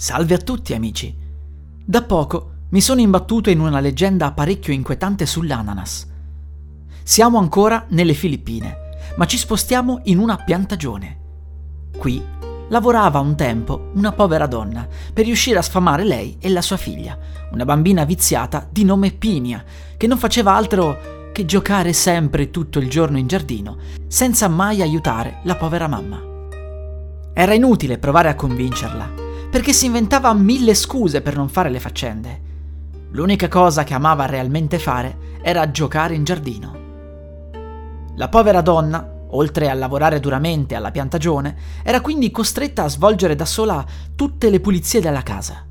Salve a tutti amici! Da poco mi sono imbattuto in una leggenda parecchio inquietante sull'ananas. Siamo ancora nelle Filippine, ma ci spostiamo in una piantagione. Qui lavorava un tempo una povera donna per riuscire a sfamare lei e la sua figlia, una bambina viziata di nome Pinia, che non faceva altro che giocare sempre tutto il giorno in giardino, senza mai aiutare la povera mamma. Era inutile provare a convincerla perché si inventava mille scuse per non fare le faccende. L'unica cosa che amava realmente fare era giocare in giardino. La povera donna, oltre a lavorare duramente alla piantagione, era quindi costretta a svolgere da sola tutte le pulizie della casa.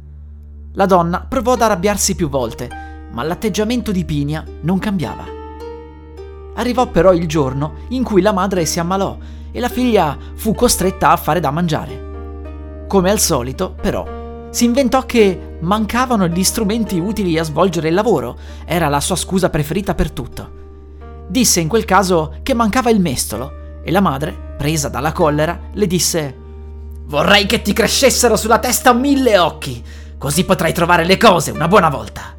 La donna provò ad arrabbiarsi più volte, ma l'atteggiamento di Pinia non cambiava. Arrivò però il giorno in cui la madre si ammalò e la figlia fu costretta a fare da mangiare. Come al solito, però, si inventò che mancavano gli strumenti utili a svolgere il lavoro, era la sua scusa preferita per tutto. Disse in quel caso che mancava il mestolo e la madre, presa dalla collera, le disse Vorrei che ti crescessero sulla testa mille occhi, così potrai trovare le cose una buona volta.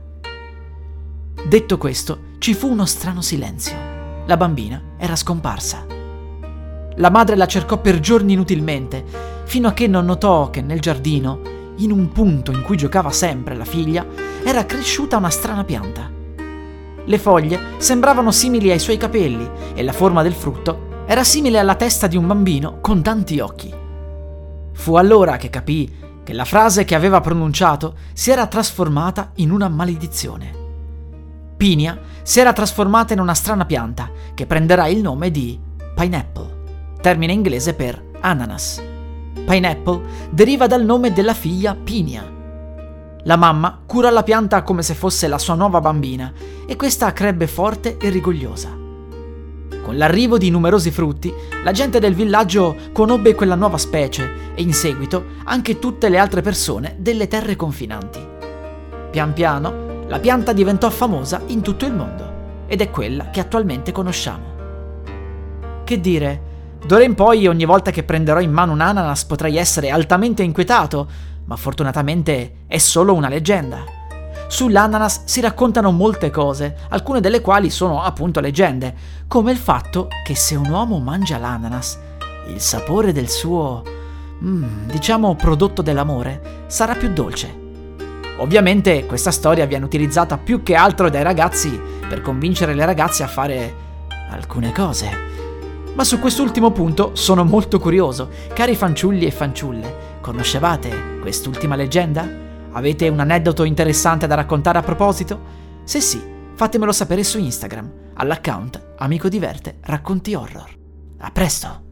Detto questo, ci fu uno strano silenzio. La bambina era scomparsa. La madre la cercò per giorni inutilmente fino a che non notò che nel giardino, in un punto in cui giocava sempre la figlia, era cresciuta una strana pianta. Le foglie sembravano simili ai suoi capelli e la forma del frutto era simile alla testa di un bambino con tanti occhi. Fu allora che capì che la frase che aveva pronunciato si era trasformata in una maledizione. Pinia si era trasformata in una strana pianta che prenderà il nome di pineapple, termine inglese per ananas. Pineapple deriva dal nome della figlia Pinia. La mamma cura la pianta come se fosse la sua nuova bambina e questa crebbe forte e rigogliosa. Con l'arrivo di numerosi frutti, la gente del villaggio conobbe quella nuova specie e in seguito anche tutte le altre persone delle terre confinanti. Pian piano, la pianta diventò famosa in tutto il mondo ed è quella che attualmente conosciamo. Che dire, D'ora in poi, ogni volta che prenderò in mano un ananas potrei essere altamente inquietato, ma fortunatamente è solo una leggenda. Sull'ananas si raccontano molte cose, alcune delle quali sono appunto leggende, come il fatto che se un uomo mangia l'ananas, il sapore del suo, mm, diciamo, prodotto dell'amore sarà più dolce. Ovviamente questa storia viene utilizzata più che altro dai ragazzi per convincere le ragazze a fare alcune cose. Ma su quest'ultimo punto sono molto curioso. Cari fanciulli e fanciulle, conoscevate quest'ultima leggenda? Avete un aneddoto interessante da raccontare a proposito? Se sì, fatemelo sapere su Instagram, all'account Amico Diverte Racconti Horror. A presto!